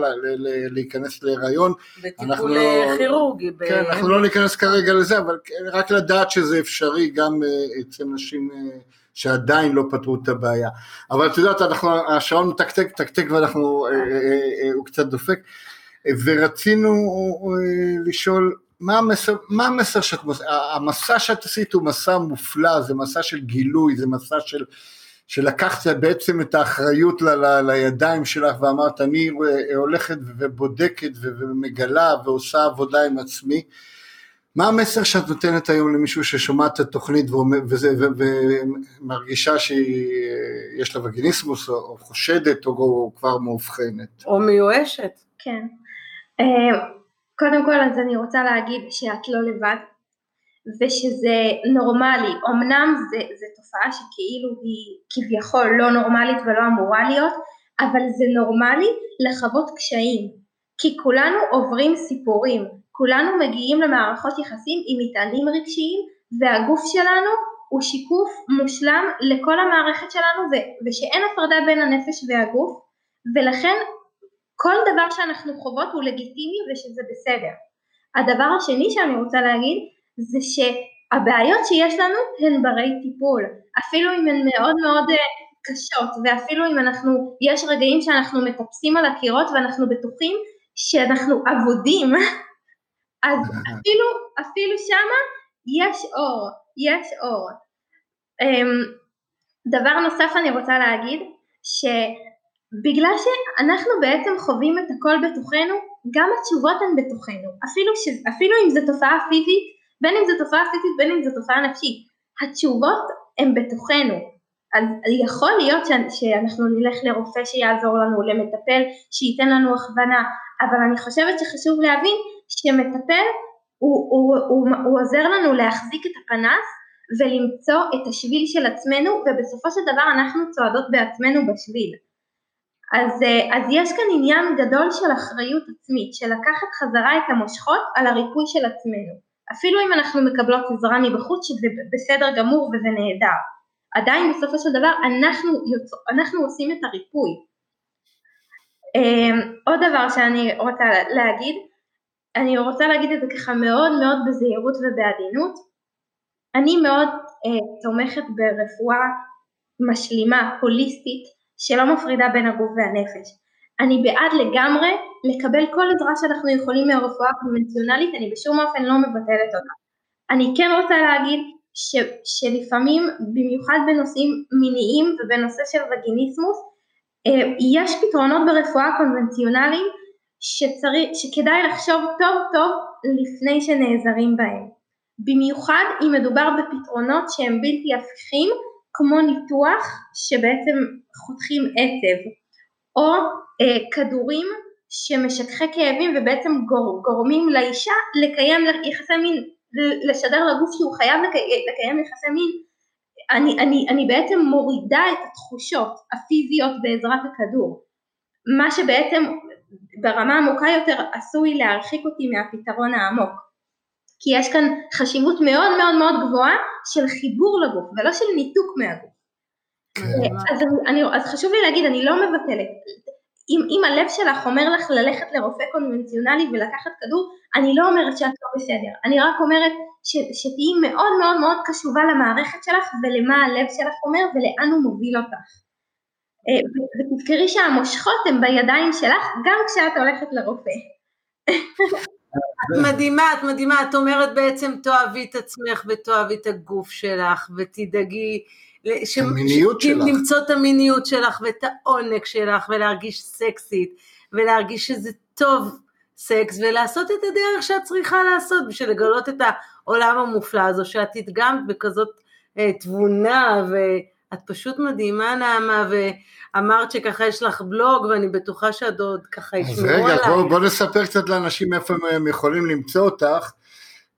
A: להיכנס להיריון.
B: בטיפול לא- כירורגי.
A: כן, אנחנו לא ניכנס כרגע לזה אבל רק לדעת שזה אפשרי גם אה, אצל נשים אה, שעדיין לא פתרו את הבעיה. אבל את יודעת, אנחנו, השעון מתקתק, מתקתק ואנחנו, אה, הוא קצת דופק ורצינו לשאול מה המסר, מה המסר שאת, המסע שאת עשית הוא מסע מופלא, זה מסע של גילוי, זה מסע של, שלקחת בעצם את האחריות ל, ל, לידיים שלך ואמרת אני הולכת ובודקת ומגלה ועושה עבודה עם עצמי. מה המסר שאת נותנת היום למישהו ששומע את התוכנית ומרגישה שיש לה וגיניסמוס או, או חושדת או, או כבר מאובחנת?
B: או מיואשת.
C: כן. קודם כל אז אני רוצה להגיד שאת לא לבד ושזה נורמלי, אמנם זו תופעה שכאילו היא כביכול לא נורמלית ולא אמורה להיות, אבל זה נורמלי לחוות קשיים, כי כולנו עוברים סיפורים, כולנו מגיעים למערכות יחסים עם מטענים רגשיים והגוף שלנו הוא שיקוף מושלם לכל המערכת שלנו ו- ושאין הפרדה בין הנפש והגוף ולכן כל דבר שאנחנו חוות הוא לגיטימי ושזה בסדר. הדבר השני שאני רוצה להגיד זה שהבעיות שיש לנו הן ברי טיפול, אפילו אם הן מאוד מאוד אה, קשות ואפילו אם אנחנו, יש רגעים שאנחנו מטפסים על הקירות ואנחנו בטוחים שאנחנו אבודים, אז אפילו, אפילו שמה יש אור, יש אור. אמ, דבר נוסף אני רוצה להגיד, ש... בגלל שאנחנו בעצם חווים את הכל בתוכנו, גם התשובות הן בתוכנו, אפילו, ש... אפילו אם זו תופעה פיזית, בין אם זו תופעה פיזית בין אם זו תופעה נפשית, התשובות הן בתוכנו, אז יכול להיות ש... שאנחנו נלך לרופא שיעזור לנו, למטפל שייתן לנו הכוונה, אבל אני חושבת שחשוב להבין שמטפל הוא, הוא, הוא, הוא עוזר לנו להחזיק את הפנס ולמצוא את השביל של עצמנו ובסופו של דבר אנחנו צועדות בעצמנו בשביל. אז, אה, אז יש כאן עניין גדול של אחריות עצמית, של לקחת חזרה את המושכות על הריפוי של עצמנו. אפילו אם אנחנו מקבלות עזרה מבחוץ, שזה בסדר גמור וזה נהדר. עדיין בסופו של דבר אנחנו, יוצא, אנחנו עושים את הריפוי. אמ, עוד דבר שאני רוצה להגיד, אני רוצה להגיד את זה ככה מאוד מאוד בזהירות ובעדינות. אני מאוד אה, תומכת ברפואה משלימה, הוליסטית, שלא מפרידה בין הגוף והנפש. אני בעד לגמרי לקבל כל עזרה שאנחנו יכולים מהרפואה הקונבנציונלית, אני בשום אופן לא מבטלת אותה. אני כן רוצה להגיד ש, שלפעמים, במיוחד בנושאים מיניים ובנושא של וגיניסמוס, אה, יש פתרונות ברפואה הקונבנציונלית שצריך, שכדאי לחשוב טוב טוב לפני שנעזרים בהם. במיוחד אם מדובר בפתרונות שהם בלתי הפיכים כמו ניתוח שבעצם חותכים עצב, או אה, כדורים שמשככי כאבים ובעצם גור, גורמים לאישה לקיים יחסי מין, לשדר לגוף שהוא חייב לקיים, לקיים יחסי מין, אני, אני, אני בעצם מורידה את התחושות הפיזיות בעזרת הכדור, מה שבעצם ברמה עמוקה יותר עשוי להרחיק אותי מהפתרון העמוק. כי יש כאן חשיבות מאוד מאוד מאוד גבוהה של חיבור לגוף ולא של ניתוק מהגוף. כן. אז, אני, אז חשוב לי להגיד, אני לא מבטלת. אם, אם הלב שלך אומר לך ללכת לרופא קונבנציונלי ולקחת כדור, אני לא אומרת שאת לא בסדר. אני רק אומרת ש, שתהיי מאוד מאוד מאוד קשובה למערכת שלך ולמה הלב שלך אומר ולאן הוא מוביל אותך. ותזכרי שהמושכות הן בידיים שלך גם כשאת הולכת לרופא.
B: את מדהימה, את מדהימה, את אומרת בעצם תאהבי את עצמך ותאהבי את הגוף שלך ותדאגי
A: ש... המיניות שלך.
B: למצוא את המיניות שלך ואת העונג שלך ולהרגיש סקסית ולהרגיש שזה טוב סקס ולעשות את הדרך שאת צריכה לעשות בשביל לגלות את העולם המופלא הזו שאת הדגמת בכזאת אה, תבונה ואת פשוט מדהימה נעמה ואמרת שככה יש לך בלוג ואני בטוחה שאת עוד ככה ישמעו עליי.
A: אז רגע בוא, בוא נספר קצת לאנשים איפה הם יכולים למצוא אותך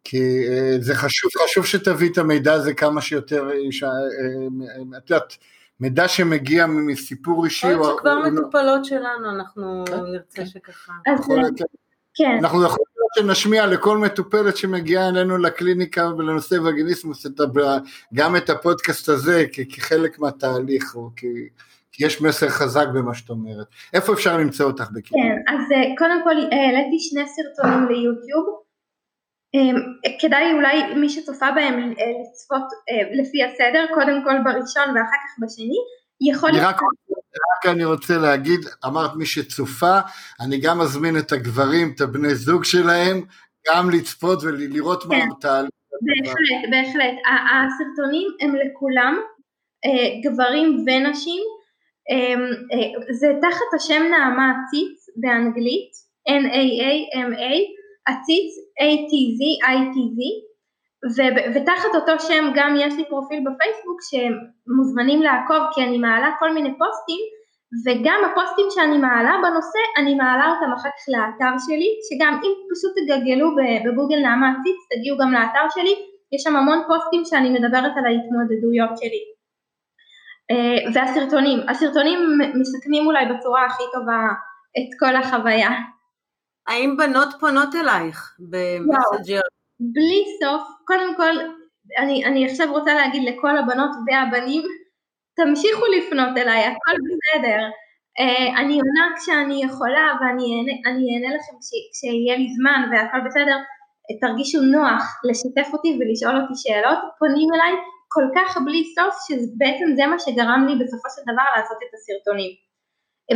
A: כי אה, זה חשוב, חשוב שתביא את המידע הזה כמה שיותר, אה, אה, את יודעת, מידע שמגיע מסיפור אישי.
B: יכול להיות שכבר מטופלות שלנו, אנחנו כן, נרצה. שככה.
C: כן.
A: אנחנו יכולים שנשמיע לכל מטופלת שמגיעה אלינו לקליניקה ולנושא וגיניסמוס גם את הפודקאסט הזה כחלק מהתהליך, או כי... יש מסר חזק במה שאת אומרת. איפה אפשר למצוא אותך בקיצור?
C: כן, אז קודם כל העליתי שני סרטונים ליוטיוב, אמ, כדאי אולי מי שצופה בהם אה, לצפות אה, לפי הסדר, קודם כל בראשון ואחר כך בשני, יכול
A: להיות... רק, רק אני רוצה להגיד, אמרת מי שצופה, אני גם מזמין את הגברים, את הבני זוג שלהם, גם לצפות ולראות כן. מה התהליך.
C: בהחלט, בהחלט. הסרטונים הם לכולם, אה, גברים ונשים, אמ, זה תחת השם נעמה עציץ באנגלית, N-A-A-M-A, עציץ ATZ, ITZ, ו- ותחת אותו שם גם יש לי פרופיל בפייסבוק שמוזמנים לעקוב כי אני מעלה כל מיני פוסטים וגם הפוסטים שאני מעלה בנושא אני מעלה אותם אחר כך לאתר שלי שגם אם פשוט תגלגלו בגוגל נעמה עציץ תגיעו גם לאתר שלי יש שם המון פוסטים שאני מדברת על ההתמודדויות שלי אה, והסרטונים, הסרטונים מסכמים אולי בצורה הכי טובה את כל החוויה
B: האם בנות פונות אלייך במסג'ר?
C: בלי סוף, קודם כל, אני, אני עכשיו רוצה להגיד לכל הבנות והבנים, תמשיכו לפנות אליי, הכל בסדר. Uh, אני עונה כשאני יכולה ואני אענה לכם כש, כשיהיה לי זמן והכל בסדר, תרגישו נוח לשתף אותי ולשאול אותי שאלות, פונים אליי כל כך בלי סוף שבעצם זה מה שגרם לי בסופו של דבר לעשות את הסרטונים.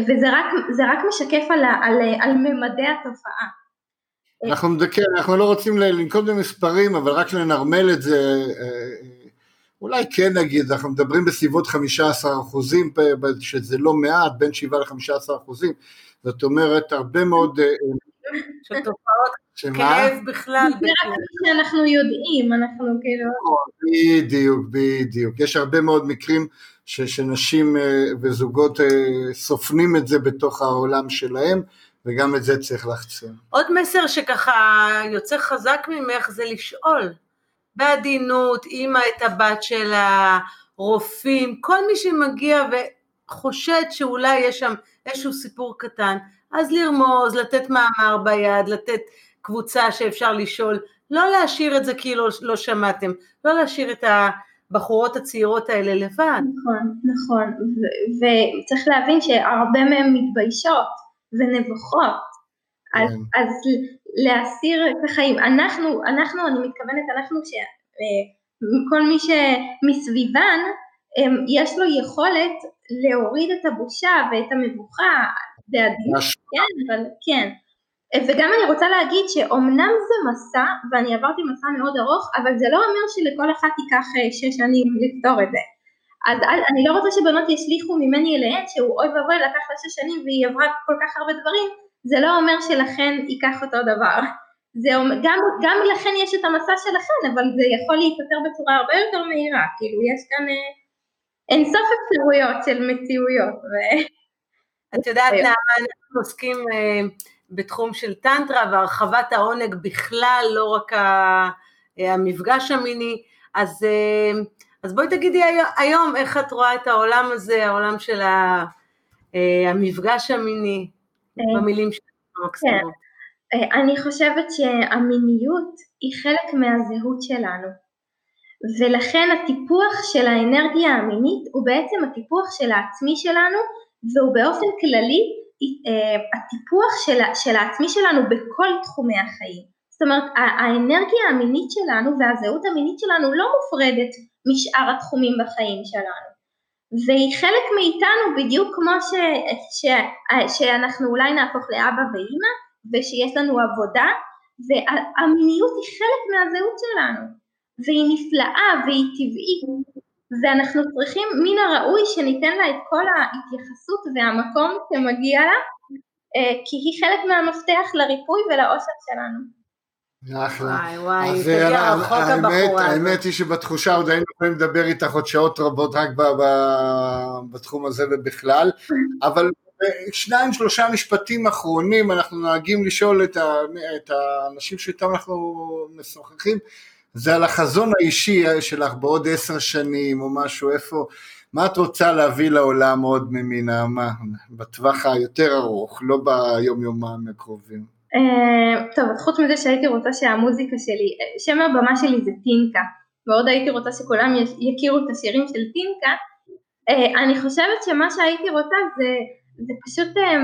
C: וזה רק, רק משקף על, על, על ממדי התופעה.
A: אנחנו, כן, אנחנו לא רוצים לנקוט במספרים, אבל רק לנרמל את זה, אה, אולי כן נגיד, אנחנו מדברים בסביבות 15 אחוזים, שזה לא מעט, בין 7 ל-15 אחוזים, זאת אומרת, הרבה מאוד... אה,
B: של תופעות כאב בכלל.
C: זה רק שאנחנו יודעים, אנחנו כאילו...
A: נכון, בדיוק, בדיוק. יש הרבה מאוד מקרים ש, שנשים אה, וזוגות אה, סופנים את זה בתוך העולם שלהם, וגם את זה צריך לחצן.
B: עוד מסר שככה יוצא חזק ממך זה לשאול, בעדינות, אימא את הבת שלה, רופאים, כל מי שמגיע וחושד שאולי יש שם איזשהו סיפור קטן, אז לרמוז, לתת מאמר ביד, לתת קבוצה שאפשר לשאול, לא להשאיר את זה כאילו לא שמעתם, לא להשאיר את. הבחורות הצעירות האלה לבד.
C: נכון, נכון, וצריך להבין שהרבה מהן מתביישות ונבוכות, אז, כן. אז להסיר את החיים, אנחנו, אנחנו, אני מתכוונת, אנחנו, שכל אה, מי שמסביבן, יש לו יכולת להוריד את הבושה ואת המבוכה, בעדינות, כן, אבל כן. וגם אני רוצה להגיד שאומנם זה מסע, ואני עברתי מסע מאוד ארוך, אבל זה לא אומר שלכל אחת ייקח אה, שש שנים לפתור את זה. אז אני לא רוצה שבנות ישליכו ממני אליהן שהוא אוי ואבוי לקח לה שש שנים והיא עברה כל כך הרבה דברים, זה לא אומר שלכן ייקח אותו דבר. זה, גם, גם לכן יש את המסע שלכן, אבל זה יכול להיפטר בצורה הרבה יותר מהירה, כאילו יש כאן אה, אינסוף אפשרויות של מציאויות. ו...
B: את יודעת, נעמה, אנחנו עוסקים אה, בתחום של טנטרה והרחבת העונג בכלל, לא רק המפגש המיני, אז, אה, אז בואי תגידי היום איך את רואה את העולם הזה, העולם של אה, המפגש המיני, במילים שלנו המקסימות.
C: כן. אני חושבת שהמיניות היא חלק מהזהות שלנו, ולכן הטיפוח של האנרגיה המינית הוא בעצם הטיפוח של העצמי שלנו, והוא באופן כללי אה, הטיפוח של, של העצמי שלנו בכל תחומי החיים. זאת אומרת האנרגיה המינית שלנו והזהות המינית שלנו לא מופרדת משאר התחומים בחיים שלנו. והיא חלק מאיתנו בדיוק כמו ש, ש, שאנחנו אולי נהפוך לאבא ואימא ושיש לנו עבודה והמיניות היא חלק מהזהות שלנו והיא נפלאה והיא טבעית ואנחנו צריכים מן הראוי שניתן לה את כל ההתייחסות והמקום שמגיע לה אה, כי היא חלק מהמפתח לריפוי ולאושר שלנו.
A: אחלה. וואי וואי, תגיע רחוק הבחורה. האמת היא שבתחושה עוד היינו יכולים לדבר איתך עוד שעות רבות רק בתחום הזה ובכלל, אבל שניים שלושה משפטים אחרונים אנחנו נוהגים לשאול את, ה, את האנשים שאיתם אנחנו משוחחים, זה על החזון האישי שלך בעוד עשר שנים או משהו, איפה, מה את רוצה להביא לעולם עוד מנעמה, בטווח היותר ארוך, לא ביום יומיים הקרובים.
C: אה, טוב, אז חוץ מזה שהייתי רוצה שהמוזיקה שלי, שם הבמה שלי זה טינקה, מאוד הייתי רוצה שכולם יכירו את השירים של טינקה, אה, אני חושבת שמה שהייתי רוצה זה, זה פשוט אה,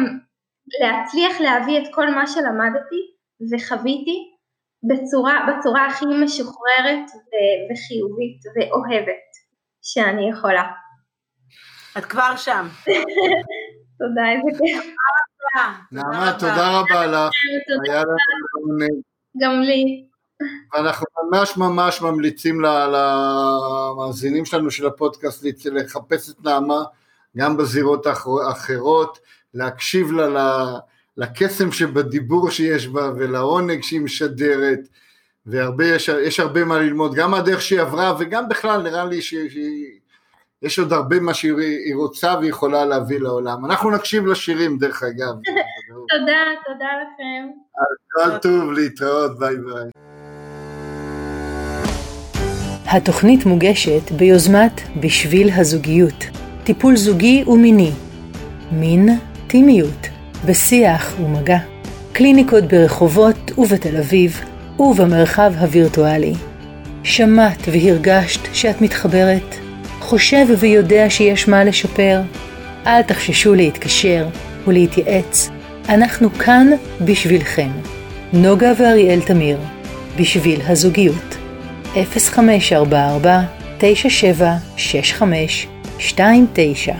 C: להצליח להביא את כל מה שלמדתי וחוויתי בצורה, בצורה הכי משוחררת וחיובית ואוהבת שאני יכולה.
B: את כבר שם.
C: תודה, איזה כיף.
A: נעמה, תודה רבה לך. היה לנו.
C: גם לי.
A: ואנחנו ממש ממש ממליצים למאזינים שלנו של הפודקאסט לחפש את נעמה גם בזירות האחרות, להקשיב לה לקסם שבדיבור שיש בה ולעונג שהיא משדרת, ויש הרבה מה ללמוד, גם מהדרך שהיא עברה וגם בכלל נראה לי שהיא יש עוד הרבה מה שהיא רוצה ויכולה להביא לעולם. אנחנו נקשיב לשירים דרך אגב.
C: תודה, תודה לכם.
A: כל טוב, להתראות, ביי ביי.
D: התוכנית מוגשת ביוזמת בשביל הזוגיות, טיפול זוגי ומיני, מין, טימיות, בשיח ומגע, קליניקות ברחובות ובתל אביב ובמרחב הווירטואלי. שמעת והרגשת שאת מתחברת? חושב ויודע שיש מה לשפר, אל תחששו להתקשר ולהתייעץ, אנחנו כאן בשבילכם. נוגה ואריאל תמיר, בשביל הזוגיות. 0544 9765 29